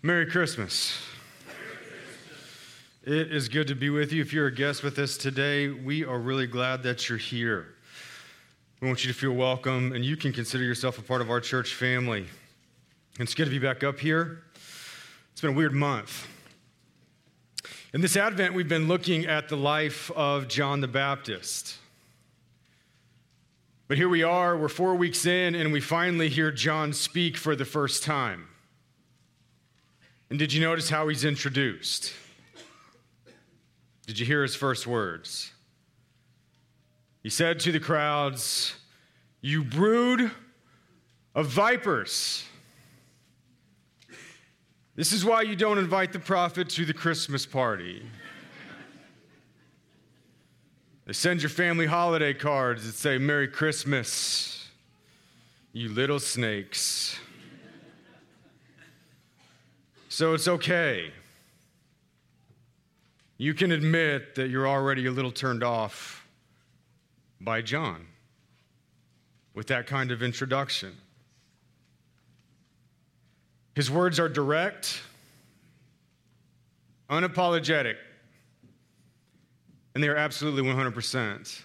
Merry Christmas. It is good to be with you. If you're a guest with us today, we are really glad that you're here. We want you to feel welcome, and you can consider yourself a part of our church family. It's good to be back up here. It's been a weird month. In this Advent, we've been looking at the life of John the Baptist. But here we are, we're four weeks in, and we finally hear John speak for the first time. And did you notice how he's introduced? Did you hear his first words? He said to the crowds, You brood of vipers. This is why you don't invite the prophet to the Christmas party. They send your family holiday cards that say, Merry Christmas, you little snakes. So it's okay. You can admit that you're already a little turned off by John with that kind of introduction. His words are direct, unapologetic, and they are absolutely 100%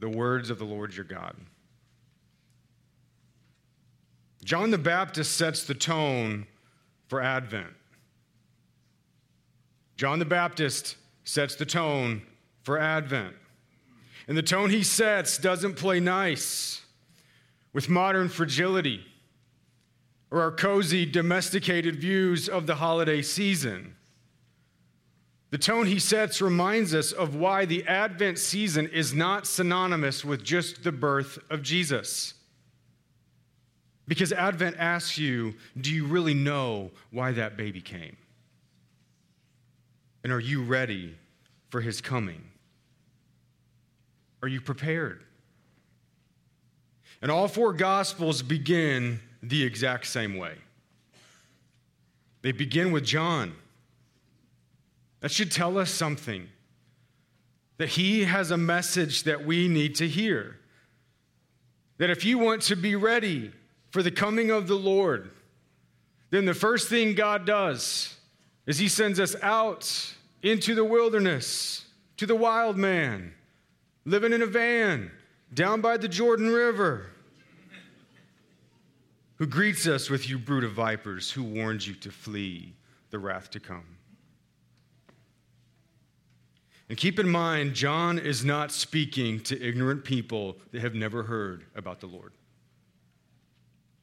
the words of the Lord your God. John the Baptist sets the tone for Advent. John the Baptist sets the tone for Advent. And the tone he sets doesn't play nice with modern fragility or our cozy, domesticated views of the holiday season. The tone he sets reminds us of why the Advent season is not synonymous with just the birth of Jesus. Because Advent asks you, do you really know why that baby came? And are you ready for his coming? Are you prepared? And all four Gospels begin the exact same way. They begin with John. That should tell us something that he has a message that we need to hear. That if you want to be ready for the coming of the Lord, then the first thing God does is He sends us out into the wilderness to the wild man, living in a van down by the Jordan River, who greets us with, You brood of vipers, who warns you to flee the wrath to come. And keep in mind, John is not speaking to ignorant people that have never heard about the Lord.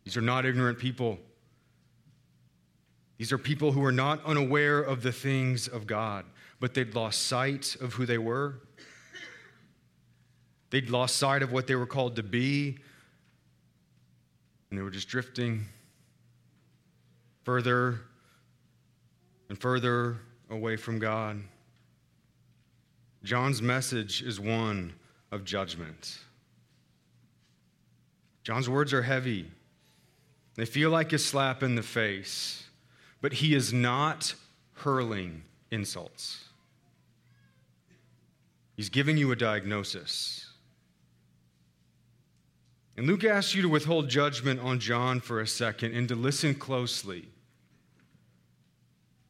These are not ignorant people. These are people who are not unaware of the things of God, but they'd lost sight of who they were. They'd lost sight of what they were called to be, and they were just drifting further and further away from God. John's message is one of judgment. John's words are heavy. They feel like a slap in the face, but he is not hurling insults. He's giving you a diagnosis. And Luke asks you to withhold judgment on John for a second and to listen closely.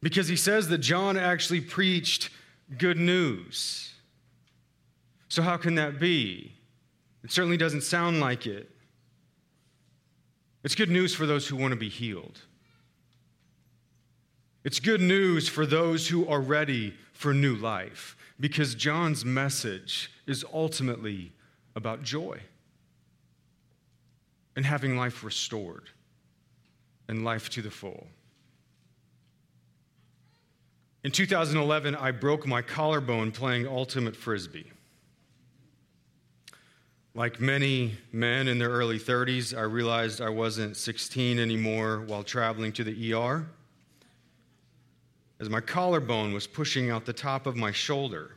Because he says that John actually preached good news. So, how can that be? It certainly doesn't sound like it. It's good news for those who want to be healed. It's good news for those who are ready for new life because John's message is ultimately about joy and having life restored and life to the full. In 2011, I broke my collarbone playing ultimate frisbee. Like many men in their early 30s, I realized I wasn't 16 anymore while traveling to the ER, as my collarbone was pushing out the top of my shoulder.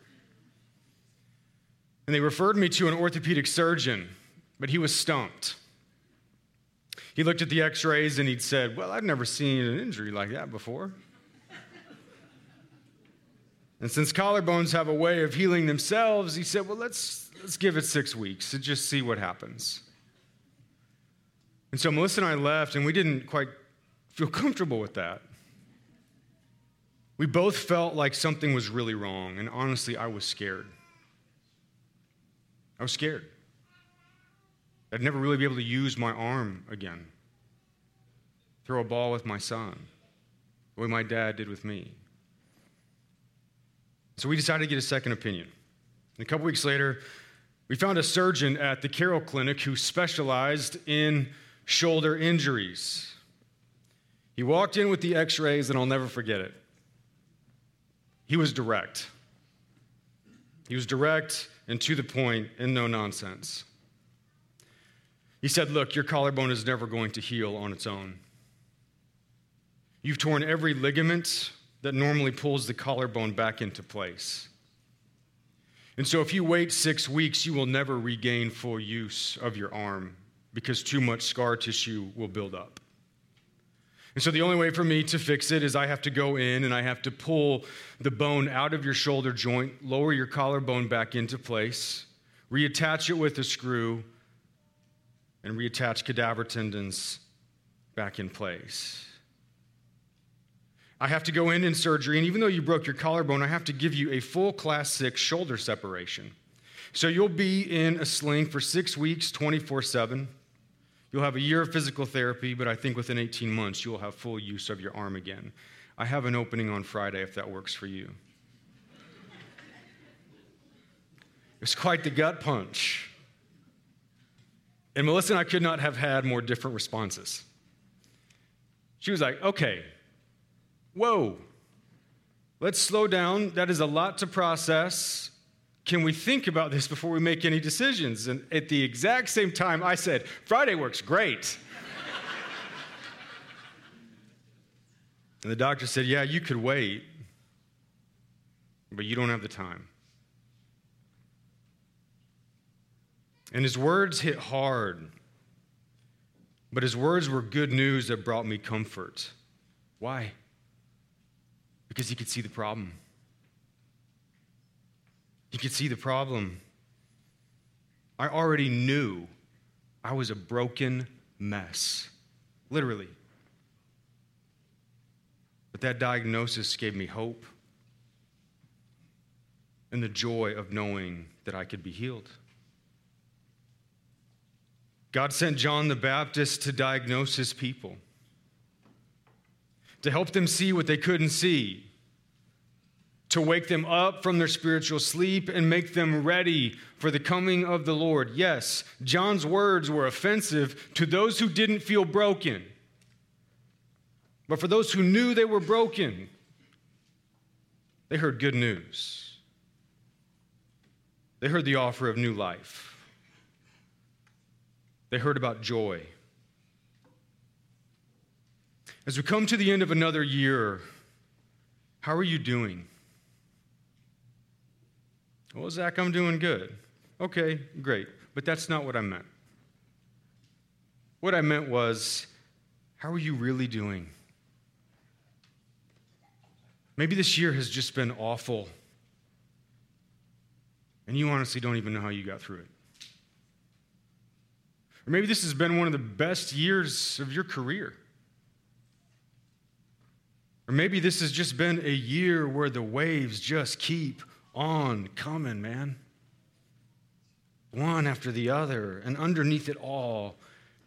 And they referred me to an orthopedic surgeon, but he was stumped. He looked at the x rays and he'd said, Well, I've never seen an injury like that before. And since collarbones have a way of healing themselves, he said, Well, let's let's give it six weeks to just see what happens. And so Melissa and I left, and we didn't quite feel comfortable with that. We both felt like something was really wrong, and honestly, I was scared. I was scared. I'd never really be able to use my arm again, throw a ball with my son, the way my dad did with me. So we decided to get a second opinion. And a couple weeks later, we found a surgeon at the Carrell Clinic who specialized in shoulder injuries. He walked in with the x rays, and I'll never forget it. He was direct. He was direct and to the point and no nonsense. He said, Look, your collarbone is never going to heal on its own. You've torn every ligament that normally pulls the collarbone back into place. And so, if you wait six weeks, you will never regain full use of your arm because too much scar tissue will build up. And so, the only way for me to fix it is I have to go in and I have to pull the bone out of your shoulder joint, lower your collarbone back into place, reattach it with a screw, and reattach cadaver tendons back in place. I have to go in in surgery, and even though you broke your collarbone, I have to give you a full class six shoulder separation. So you'll be in a sling for six weeks, 24 7. You'll have a year of physical therapy, but I think within 18 months, you'll have full use of your arm again. I have an opening on Friday if that works for you. It's quite the gut punch. And Melissa and I could not have had more different responses. She was like, okay, whoa, let's slow down. That is a lot to process. Can we think about this before we make any decisions? And at the exact same time, I said, Friday works great. and the doctor said, Yeah, you could wait, but you don't have the time. And his words hit hard, but his words were good news that brought me comfort. Why? Because he could see the problem. He could see the problem. I already knew I was a broken mess, literally. But that diagnosis gave me hope and the joy of knowing that I could be healed. God sent John the Baptist to diagnose his people, to help them see what they couldn't see, to wake them up from their spiritual sleep and make them ready for the coming of the Lord. Yes, John's words were offensive to those who didn't feel broken. But for those who knew they were broken, they heard good news. They heard the offer of new life. They heard about joy. As we come to the end of another year, how are you doing? Well, Zach, I'm doing good. Okay, great. But that's not what I meant. What I meant was, how are you really doing? Maybe this year has just been awful, and you honestly don't even know how you got through it. Or maybe this has been one of the best years of your career. Or maybe this has just been a year where the waves just keep on coming, man. One after the other. And underneath it all,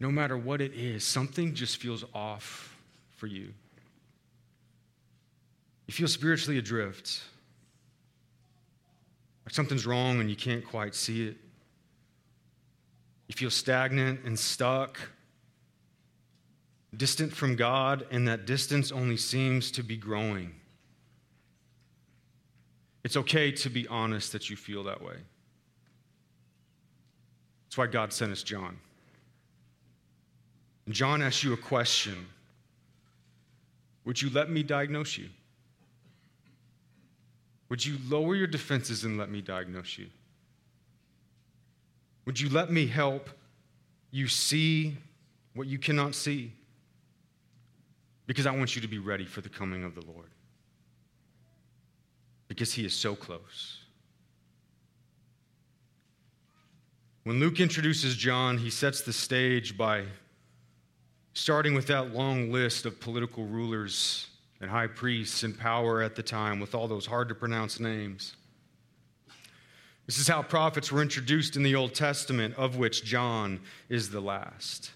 no matter what it is, something just feels off for you. You feel spiritually adrift. Like something's wrong and you can't quite see it. You feel stagnant and stuck, distant from God, and that distance only seems to be growing. It's okay to be honest that you feel that way. That's why God sent us John. And John asks you a question Would you let me diagnose you? Would you lower your defenses and let me diagnose you? Would you let me help you see what you cannot see? Because I want you to be ready for the coming of the Lord because he is so close. When Luke introduces John, he sets the stage by starting with that long list of political rulers and high priests in power at the time with all those hard to pronounce names. This is how prophets were introduced in the Old Testament, of which John is the last.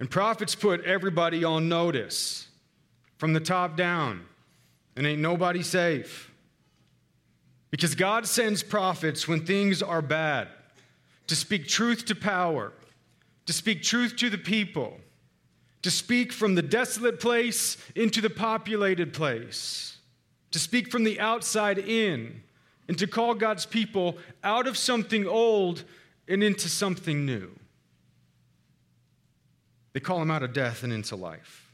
And prophets put everybody on notice from the top down, and ain't nobody safe. Because God sends prophets when things are bad to speak truth to power, to speak truth to the people, to speak from the desolate place into the populated place, to speak from the outside in, and to call God's people out of something old and into something new. They call them out of death and into life.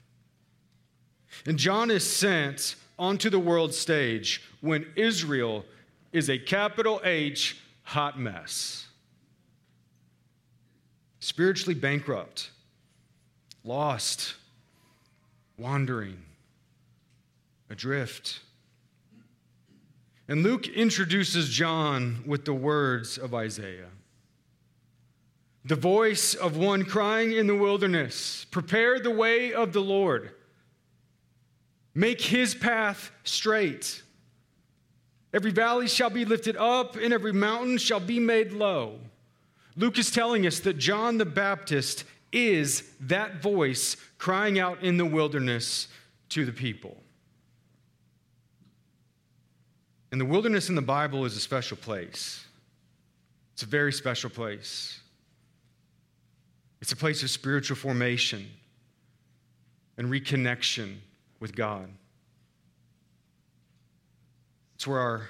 And John is sent onto the world stage when Israel is a capital H hot mess. Spiritually bankrupt, lost, wandering, adrift. And Luke introduces John with the words of Isaiah the voice of one crying in the wilderness, Prepare the way of the Lord, make his path straight. Every valley shall be lifted up, and every mountain shall be made low. Luke is telling us that John the Baptist is that voice crying out in the wilderness to the people. And the wilderness in the Bible is a special place. It's a very special place. It's a place of spiritual formation and reconnection with God. It's where our,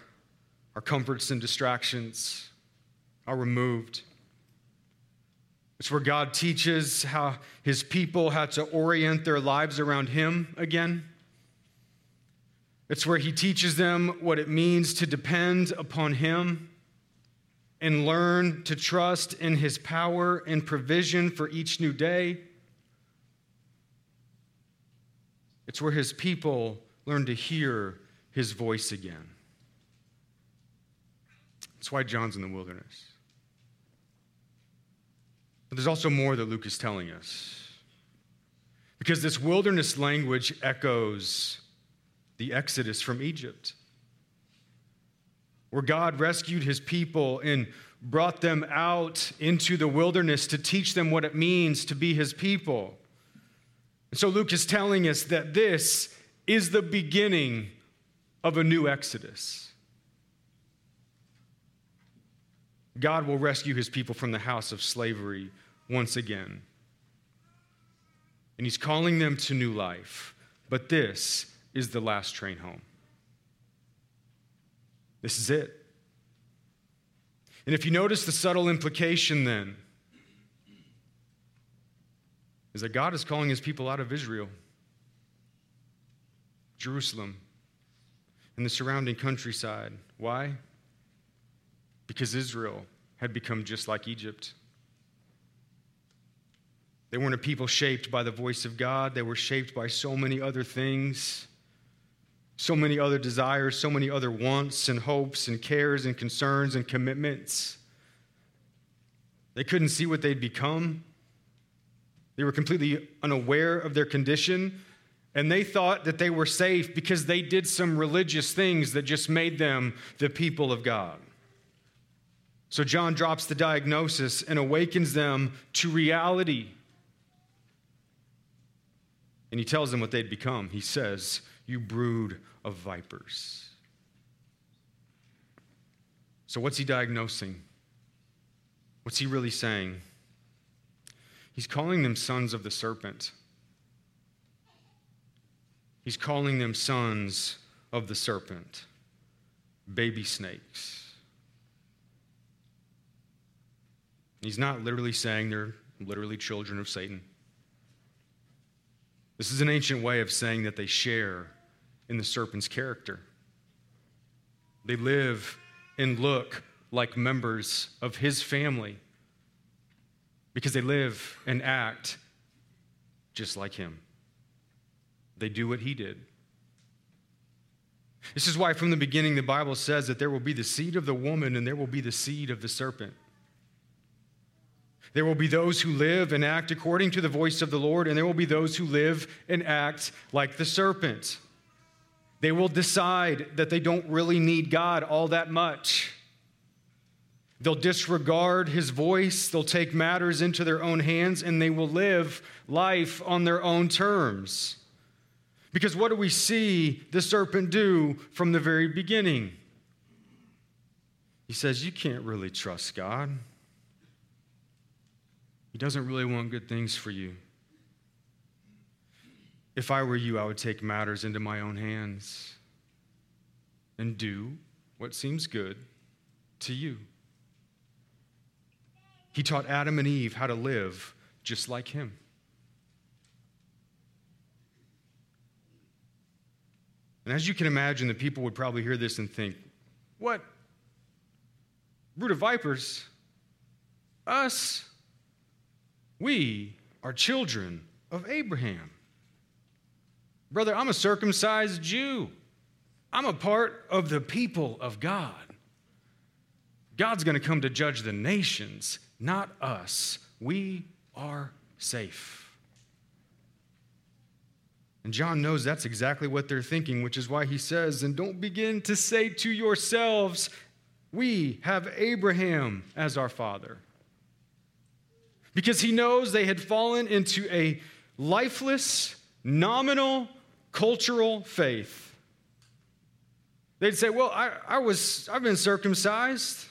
our comforts and distractions are removed. It's where God teaches how his people how to orient their lives around him again. It's where he teaches them what it means to depend upon him and learn to trust in his power and provision for each new day. It's where his people learn to hear his voice again. That's why John's in the wilderness. But there's also more that Luke is telling us. Because this wilderness language echoes the Exodus from Egypt, where God rescued his people and brought them out into the wilderness to teach them what it means to be his people. And so Luke is telling us that this is the beginning of a new Exodus. God will rescue his people from the house of slavery once again. And he's calling them to new life. But this is the last train home. This is it. And if you notice the subtle implication then, is that God is calling his people out of Israel, Jerusalem, and the surrounding countryside. Why? because Israel had become just like Egypt. They weren't a people shaped by the voice of God, they were shaped by so many other things, so many other desires, so many other wants and hopes and cares and concerns and commitments. They couldn't see what they'd become. They were completely unaware of their condition, and they thought that they were safe because they did some religious things that just made them the people of God. So John drops the diagnosis and awakens them to reality. And he tells them what they'd become. He says, You brood of vipers. So, what's he diagnosing? What's he really saying? He's calling them sons of the serpent. He's calling them sons of the serpent, baby snakes. He's not literally saying they're literally children of Satan. This is an ancient way of saying that they share in the serpent's character. They live and look like members of his family because they live and act just like him. They do what he did. This is why, from the beginning, the Bible says that there will be the seed of the woman and there will be the seed of the serpent. There will be those who live and act according to the voice of the Lord, and there will be those who live and act like the serpent. They will decide that they don't really need God all that much. They'll disregard his voice, they'll take matters into their own hands, and they will live life on their own terms. Because what do we see the serpent do from the very beginning? He says, You can't really trust God. He doesn't really want good things for you. If I were you, I would take matters into my own hands and do what seems good to you. He taught Adam and Eve how to live just like him. And as you can imagine, the people would probably hear this and think, What? Brood of vipers? Us? We are children of Abraham. Brother, I'm a circumcised Jew. I'm a part of the people of God. God's going to come to judge the nations, not us. We are safe. And John knows that's exactly what they're thinking, which is why he says, And don't begin to say to yourselves, We have Abraham as our father because he knows they had fallen into a lifeless, nominal, cultural faith. They'd say, Well, I, I was, I've been circumcised.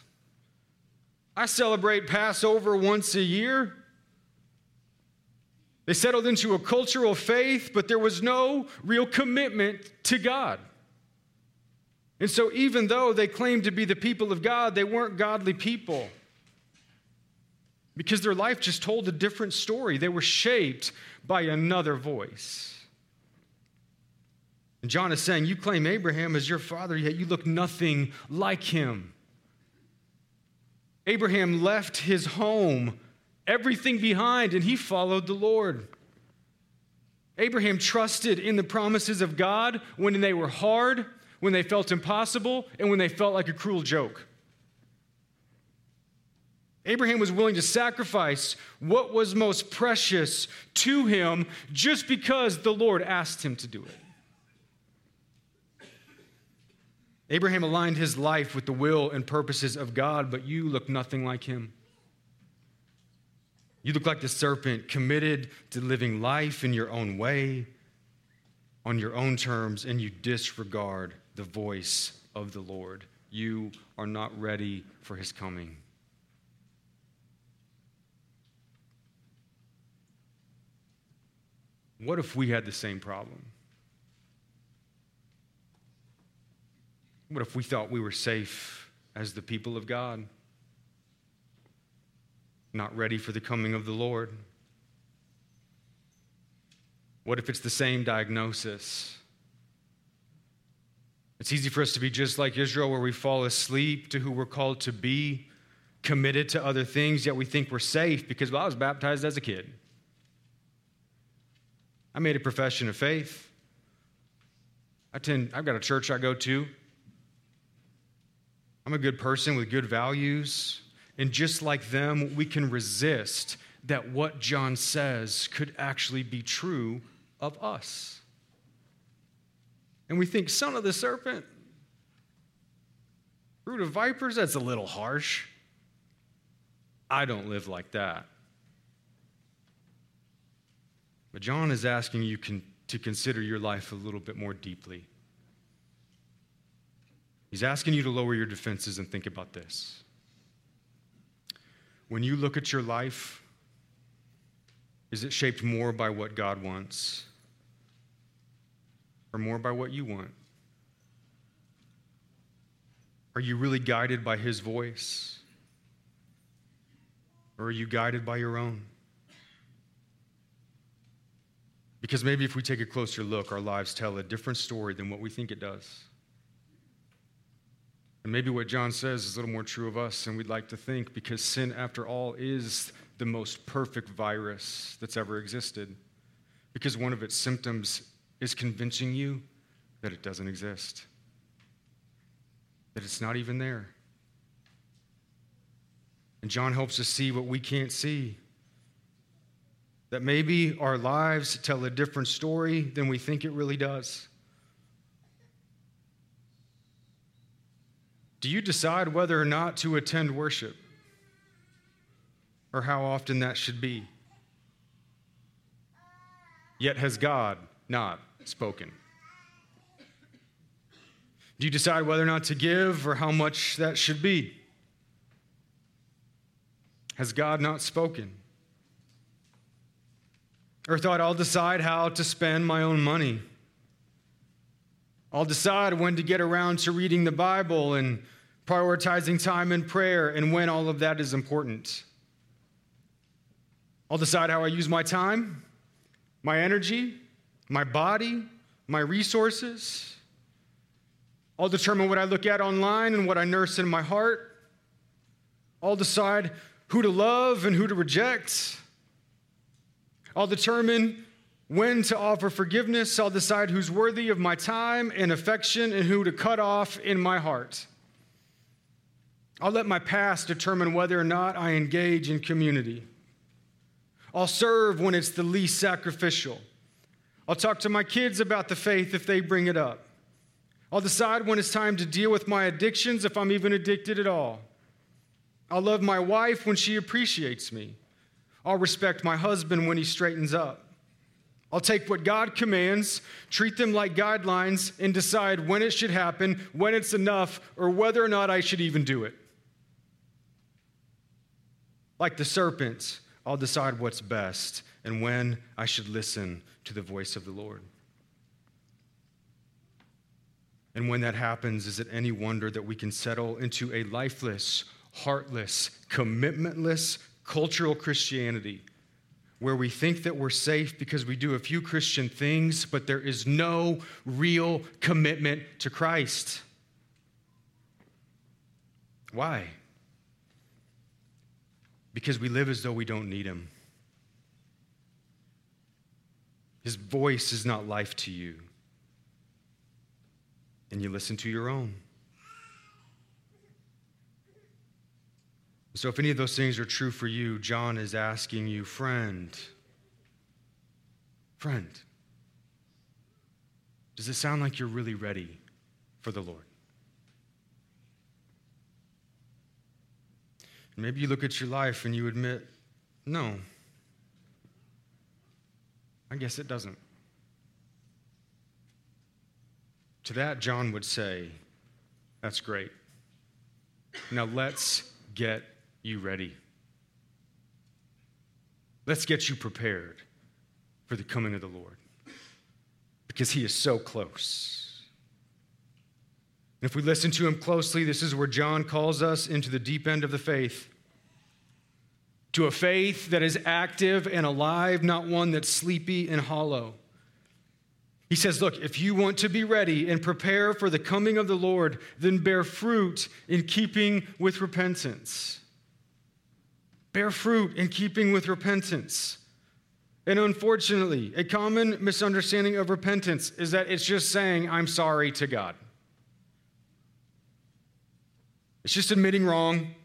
I celebrate Passover once a year. They settled into a cultural faith, but there was no real commitment to God. And so, even though they claimed to be the people of God, they weren't godly people because their life just told a different story. They were shaped by another voice. And John is saying, You claim Abraham as your father, yet you look nothing like him. Abraham left his home, everything behind, and he followed the Lord. Abraham trusted in the promises of God when they were hard, when they felt impossible, and when they felt like a cruel joke. Abraham was willing to sacrifice what was most precious to him just because the Lord asked him to do it. Abraham aligned his life with the will and purposes of God, but you look nothing like him. You look like the serpent, committed to living life in your own way, on your own terms, and you disregard the voice of the Lord. You are not ready for his coming. What if we had the same problem? What if we thought we were safe as the people of God? Not ready for the coming of the Lord? What if it's the same diagnosis? It's easy for us to be just like Israel, where we fall asleep to who we're called to be, committed to other things, yet we think we're safe because, well, I was baptized as a kid. I made a profession of faith. I tend, I've got a church I go to. I'm a good person with good values. And just like them, we can resist that what John says could actually be true of us. And we think, son of the serpent, brood of vipers, that's a little harsh. I don't live like that. But John is asking you to consider your life a little bit more deeply. He's asking you to lower your defenses and think about this. When you look at your life, is it shaped more by what God wants or more by what you want? Are you really guided by His voice? Or are you guided by your own? Because maybe if we take a closer look, our lives tell a different story than what we think it does. And maybe what John says is a little more true of us than we'd like to think, because sin, after all, is the most perfect virus that's ever existed. Because one of its symptoms is convincing you that it doesn't exist, that it's not even there. And John helps us see what we can't see. That maybe our lives tell a different story than we think it really does. Do you decide whether or not to attend worship? Or how often that should be? Yet has God not spoken? Do you decide whether or not to give or how much that should be? Has God not spoken? Or thought, I'll decide how to spend my own money. I'll decide when to get around to reading the Bible and prioritizing time in prayer and when all of that is important. I'll decide how I use my time, my energy, my body, my resources. I'll determine what I look at online and what I nurse in my heart. I'll decide who to love and who to reject. I'll determine when to offer forgiveness. I'll decide who's worthy of my time and affection and who to cut off in my heart. I'll let my past determine whether or not I engage in community. I'll serve when it's the least sacrificial. I'll talk to my kids about the faith if they bring it up. I'll decide when it's time to deal with my addictions if I'm even addicted at all. I'll love my wife when she appreciates me. I'll respect my husband when he straightens up. I'll take what God commands, treat them like guidelines, and decide when it should happen, when it's enough, or whether or not I should even do it. Like the serpent, I'll decide what's best and when I should listen to the voice of the Lord. And when that happens, is it any wonder that we can settle into a lifeless, heartless, commitmentless cultural Christianity where we think that we're safe because we do a few Christian things, but there is no real commitment to Christ? Why? Because we live as though we don't need Him. His voice is not life to you and you listen to your own. So, if any of those things are true for you, John is asking you, friend, friend, does it sound like you're really ready for the Lord? Maybe you look at your life and you admit, no, I guess it doesn't. To that, John would say, That's great. Now let's get you ready. Let's get you prepared for the coming of the Lord because he is so close. If we listen to him closely, this is where John calls us into the deep end of the faith. To a faith that is active and alive, not one that's sleepy and hollow. He says, Look, if you want to be ready and prepare for the coming of the Lord, then bear fruit in keeping with repentance. Bear fruit in keeping with repentance. And unfortunately, a common misunderstanding of repentance is that it's just saying, I'm sorry to God. It's just admitting wrong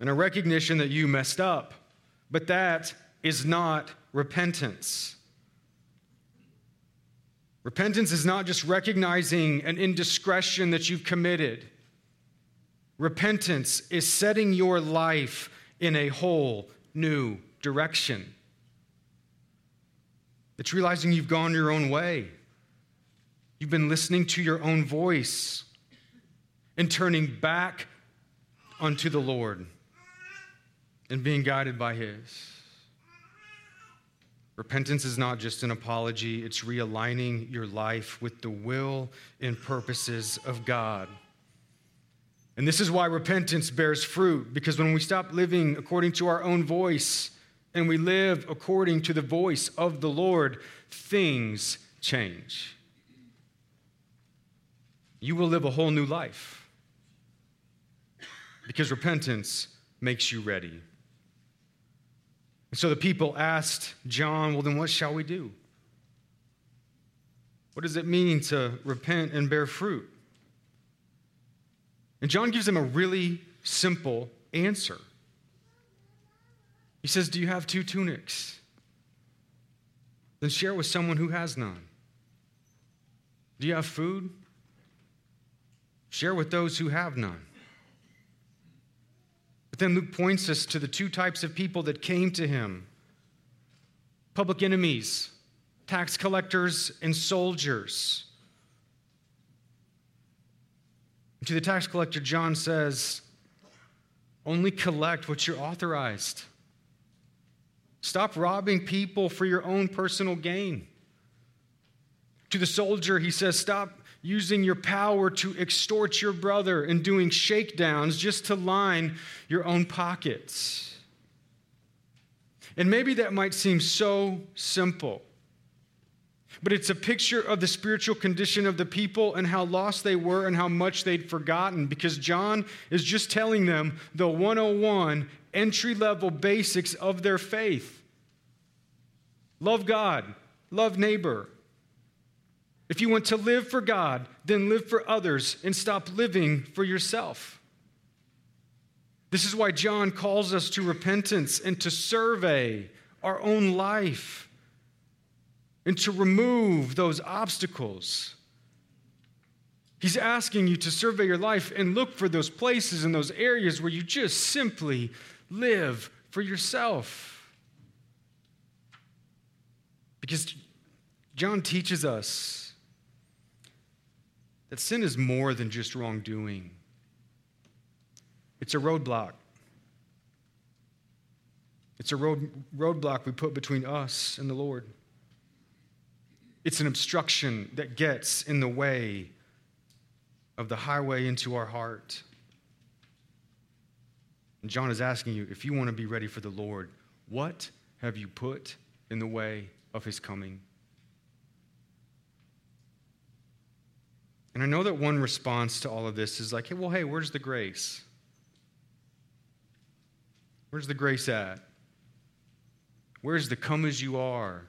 and a recognition that you messed up. But that is not repentance. Repentance is not just recognizing an indiscretion that you've committed. Repentance is setting your life in a whole new direction. It's realizing you've gone your own way. You've been listening to your own voice and turning back unto the Lord and being guided by His. Repentance is not just an apology, it's realigning your life with the will and purposes of God. And this is why repentance bears fruit, because when we stop living according to our own voice and we live according to the voice of the Lord, things change. You will live a whole new life because repentance makes you ready. And so the people asked John, Well, then what shall we do? What does it mean to repent and bear fruit? And John gives them a really simple answer. He says, Do you have two tunics? Then share with someone who has none. Do you have food? Share with those who have none. But then Luke points us to the two types of people that came to him public enemies, tax collectors, and soldiers. To the tax collector, John says, only collect what you're authorized. Stop robbing people for your own personal gain. To the soldier, he says, Stop using your power to extort your brother and doing shakedowns just to line your own pockets. And maybe that might seem so simple. But it's a picture of the spiritual condition of the people and how lost they were and how much they'd forgotten because John is just telling them the 101 entry level basics of their faith love God, love neighbor. If you want to live for God, then live for others and stop living for yourself. This is why John calls us to repentance and to survey our own life and to remove those obstacles. He's asking you to survey your life and look for those places and those areas where you just simply live for yourself. Because John teaches us that sin is more than just wrongdoing, it's a roadblock. It's a road, roadblock we put between us and the Lord. It's an obstruction that gets in the way of the highway into our heart. And John is asking you if you want to be ready for the Lord, what have you put in the way of his coming? And I know that one response to all of this is like, hey, well, hey, where's the grace? Where's the grace at? Where's the come as you are?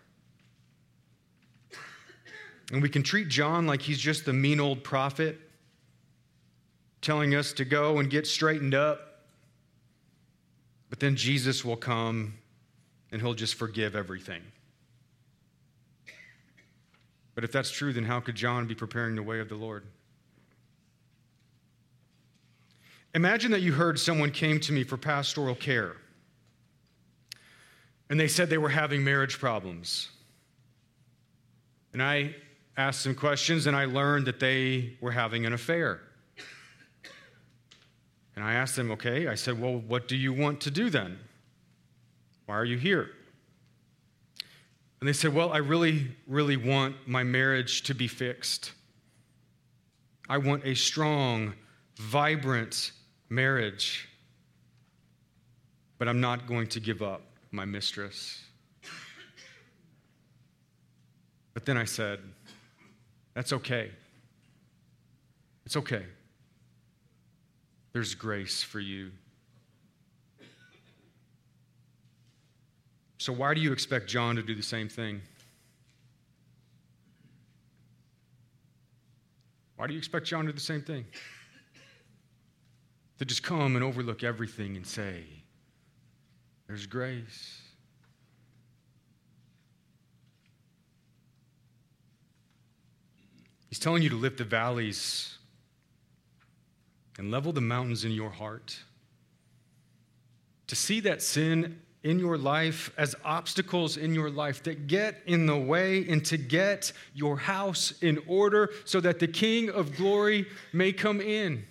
And we can treat John like he's just the mean old prophet telling us to go and get straightened up. But then Jesus will come and he'll just forgive everything. But if that's true, then how could John be preparing the way of the Lord? Imagine that you heard someone came to me for pastoral care and they said they were having marriage problems. And I asked some questions, and I learned that they were having an affair. And I asked them, okay, I said, well, what do you want to do then? Why are you here? And they said, well, I really, really want my marriage to be fixed. I want a strong, vibrant marriage, but I'm not going to give up my mistress. But then I said, that's okay. It's okay. There's grace for you. So, why do you expect John to do the same thing? Why do you expect John to do the same thing? To just come and overlook everything and say, There's grace. He's telling you to lift the valleys and level the mountains in your heart. To see that sin in your life as obstacles in your life that get in the way and to get your house in order so that the King of glory may come in.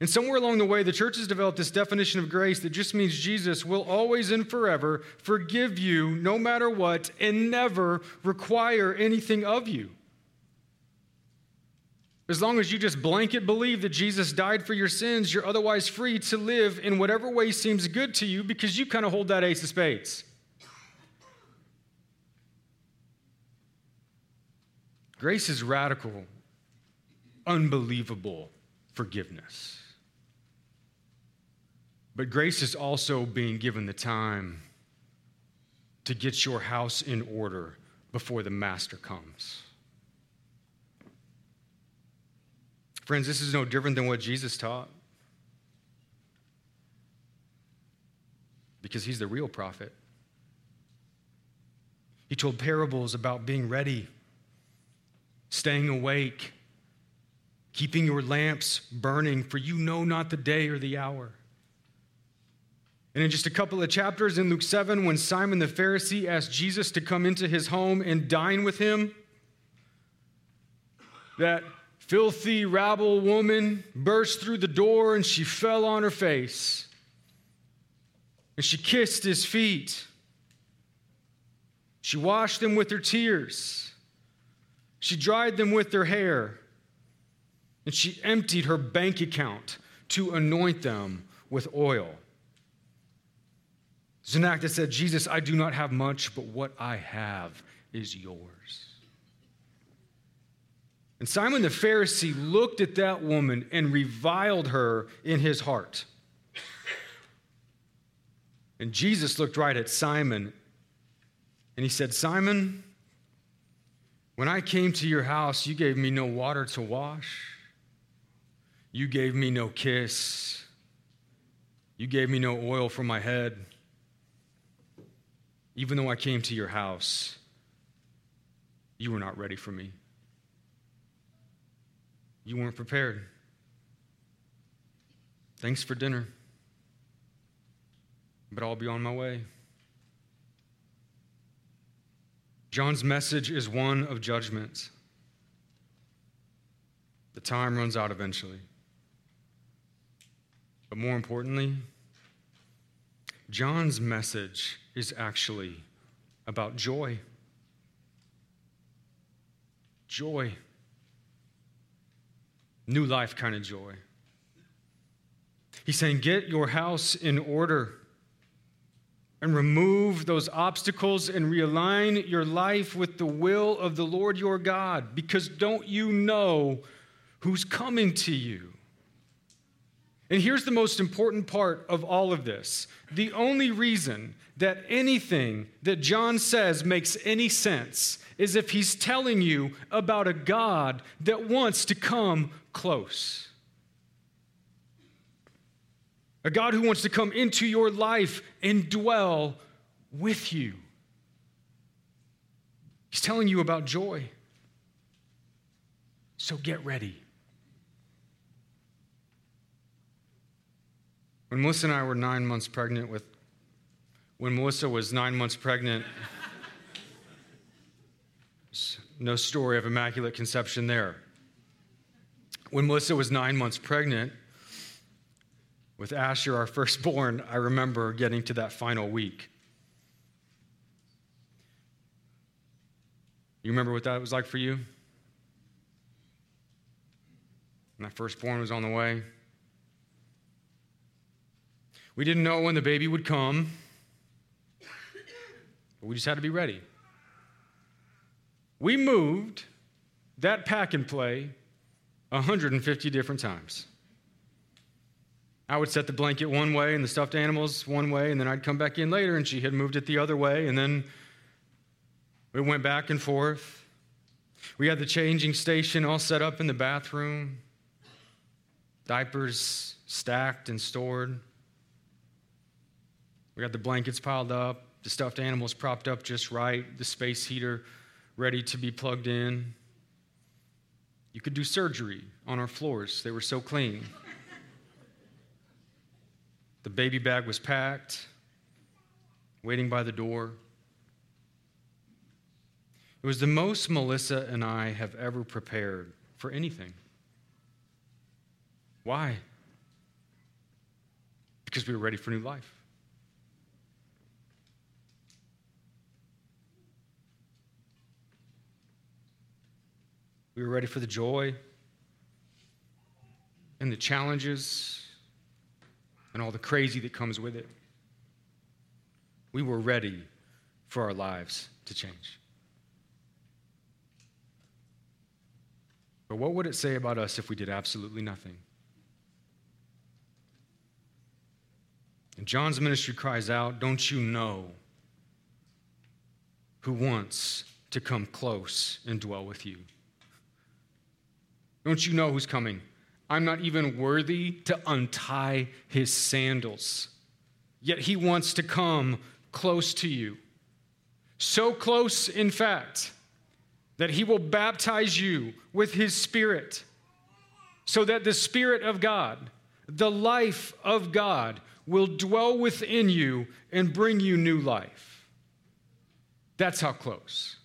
And somewhere along the way, the church has developed this definition of grace that just means Jesus will always and forever forgive you no matter what and never require anything of you. As long as you just blanket believe that Jesus died for your sins, you're otherwise free to live in whatever way seems good to you because you kind of hold that ace of spades. Grace is radical, unbelievable forgiveness. But grace is also being given the time to get your house in order before the master comes. Friends, this is no different than what Jesus taught. because he's the real prophet. He told parables about being ready, staying awake, keeping your lamps burning, for you know not the day or the hour. And in just a couple of chapters in Luke 7, when Simon the Pharisee asked Jesus to come into his home and dine with him, that filthy rabble woman burst through the door and she fell on her face. And she kissed his feet. She washed them with her tears. She dried them with her hair. And she emptied her bank account to anoint them with oil. It's an act that said, Jesus, I do not have much, but what I have is yours. And Simon the Pharisee looked at that woman and reviled her in his heart. And Jesus looked right at Simon and he said, Simon, when I came to your house, you gave me no water to wash, you gave me no kiss, you gave me no oil for my head. Even though I came to your house, you were not ready for me. You weren't prepared. Thanks for dinner, but I'll be on my way. John's message is one of judgment. The time runs out eventually. But more importantly, John's message is actually about joy. Joy. New life kind of joy. He's saying, Get your house in order and remove those obstacles and realign your life with the will of the Lord your God because don't you know who's coming to you? And here's the most important part of all of this the only reason that anything that John says makes any sense is if he's telling you about a God that wants to come close. A God who wants to come into your life and dwell with you. He's telling you about joy. So get ready. When Melissa and I were nine months pregnant with, when Melissa was nine months pregnant, no story of immaculate conception there. When Melissa was nine months pregnant with Asher, our firstborn, I remember getting to that final week. You remember what that was like for you? When that firstborn was on the way? We didn't know when the baby would come, but we just had to be ready. We moved that pack and play 150 different times. I would set the blanket one way and the stuffed animals one way, and then I'd come back in later and she had moved it the other way, and then we went back and forth. We had the changing station all set up in the bathroom, diapers stacked and stored. We got the blankets piled up, the stuffed animals propped up just right, the space heater ready to be plugged in. You could do surgery on our floors, they were so clean. the baby bag was packed, waiting by the door. It was the most Melissa and I have ever prepared for anything. Why? Because we were ready for new life. We were ready for the joy and the challenges and all the crazy that comes with it. We were ready for our lives to change. But what would it say about us if we did absolutely nothing? And John's ministry cries out, Don't you know who wants to come close and dwell with you? Don't you know who's coming? I'm not even worthy to untie his sandals. yet he wants to come close to you. So close, in fact, that he will baptize you with his spirit, so that the Spirit of God, the life of God, will dwell within you and bring you new life. That's how close.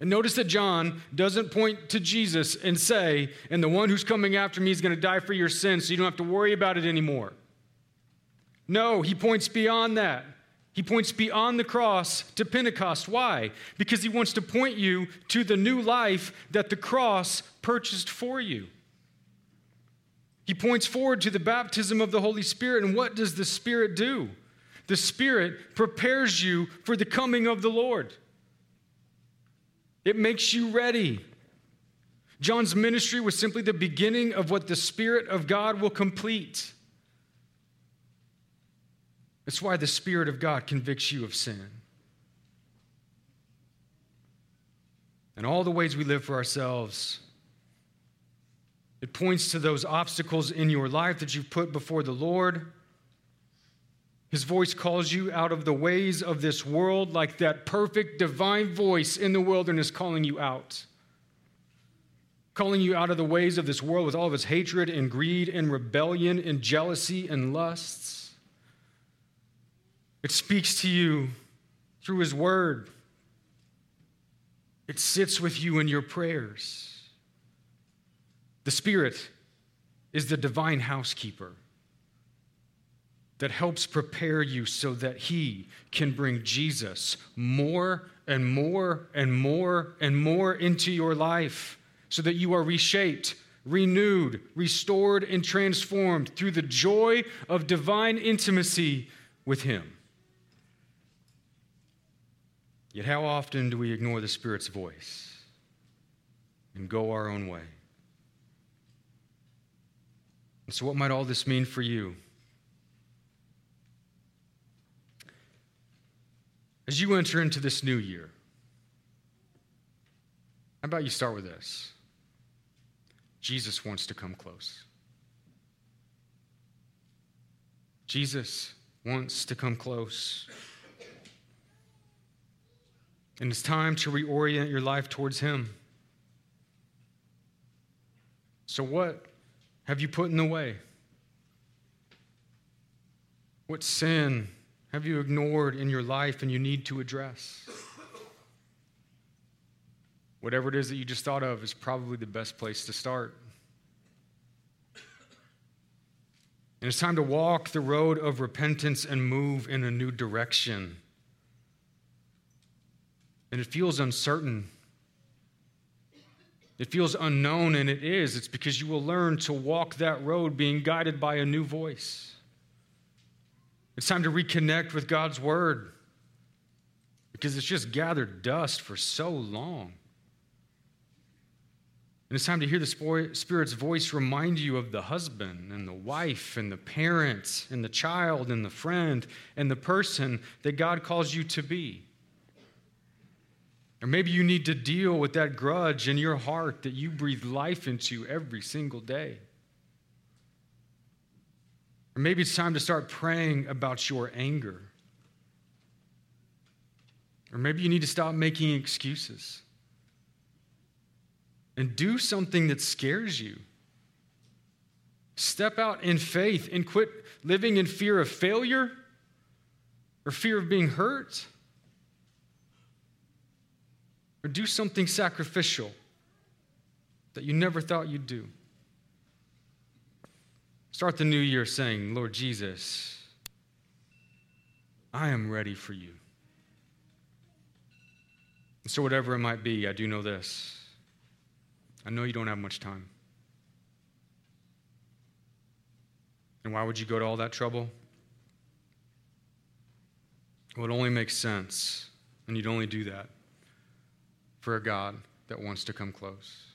And notice that John doesn't point to Jesus and say, and the one who's coming after me is going to die for your sins, so you don't have to worry about it anymore. No, he points beyond that. He points beyond the cross to Pentecost. Why? Because he wants to point you to the new life that the cross purchased for you. He points forward to the baptism of the Holy Spirit. And what does the Spirit do? The Spirit prepares you for the coming of the Lord, it makes you ready. John's ministry was simply the beginning of what the Spirit of God will complete. That's why the Spirit of God convicts you of sin. And all the ways we live for ourselves, it points to those obstacles in your life that you've put before the Lord. His voice calls you out of the ways of this world, like that perfect divine voice in the wilderness calling you out. Calling you out of the ways of this world with all of its hatred and greed and rebellion and jealousy and lusts. It speaks to you through His Word. It sits with you in your prayers. The Spirit is the divine housekeeper that helps prepare you so that He can bring Jesus more and more and more and more into your life so that you are reshaped, renewed, restored, and transformed through the joy of divine intimacy with Him. Yet, how often do we ignore the Spirit's voice and go our own way? And so, what might all this mean for you? As you enter into this new year, how about you start with this? Jesus wants to come close. Jesus wants to come close. And it's time to reorient your life towards Him. So, what have you put in the way? What sin have you ignored in your life and you need to address? Whatever it is that you just thought of is probably the best place to start. And it's time to walk the road of repentance and move in a new direction and it feels uncertain. It feels unknown, and it is. It's because you will learn to walk that road being guided by a new voice. It's time to reconnect with God's word because it's just gathered dust for so long. And it's time to hear the Spirit's voice remind you of the husband and the wife and the parent and the child and the friend and the person that God calls you to be. Or maybe you need to deal with that grudge in your heart that you breathe life into every single day. Or maybe it's time to start praying about your anger. Or maybe you need to stop making excuses and do something that scares you. Step out in faith and quit living in fear of failure or fear of being hurt. Or do something sacrificial that you never thought you'd do. Start the new year saying, Lord Jesus, I am ready for you. And so, whatever it might be, I do know this. I know you don't have much time. And why would you go to all that trouble? Well, it only makes sense, and you'd only do that for a God that wants to come close.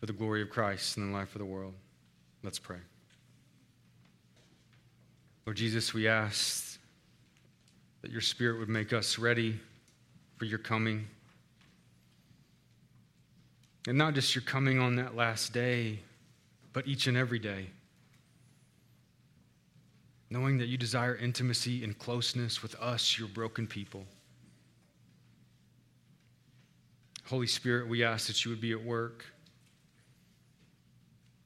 For the glory of Christ and the life of the world. Let's pray. Lord Jesus, we ask that your Spirit would make us ready for your coming. And not just your coming on that last day, but each and every day. knowing that you desire intimacy and closeness with us, your broken people. Holy Spirit, we ask that you would be at work,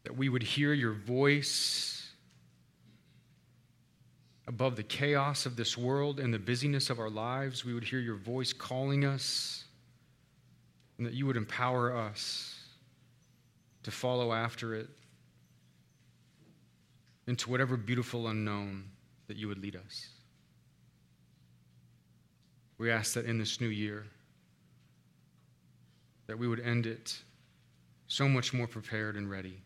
that we would hear your voice above the chaos of this world and the busyness of our lives. We would hear your voice calling us, and that you would empower us to follow after it into whatever beautiful unknown that you would lead us. We ask that in this new year, that we would end it so much more prepared and ready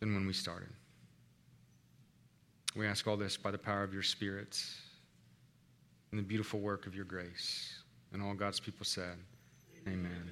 than when we started. We ask all this by the power of your Spirit and the beautiful work of your grace. And all God's people said, Amen.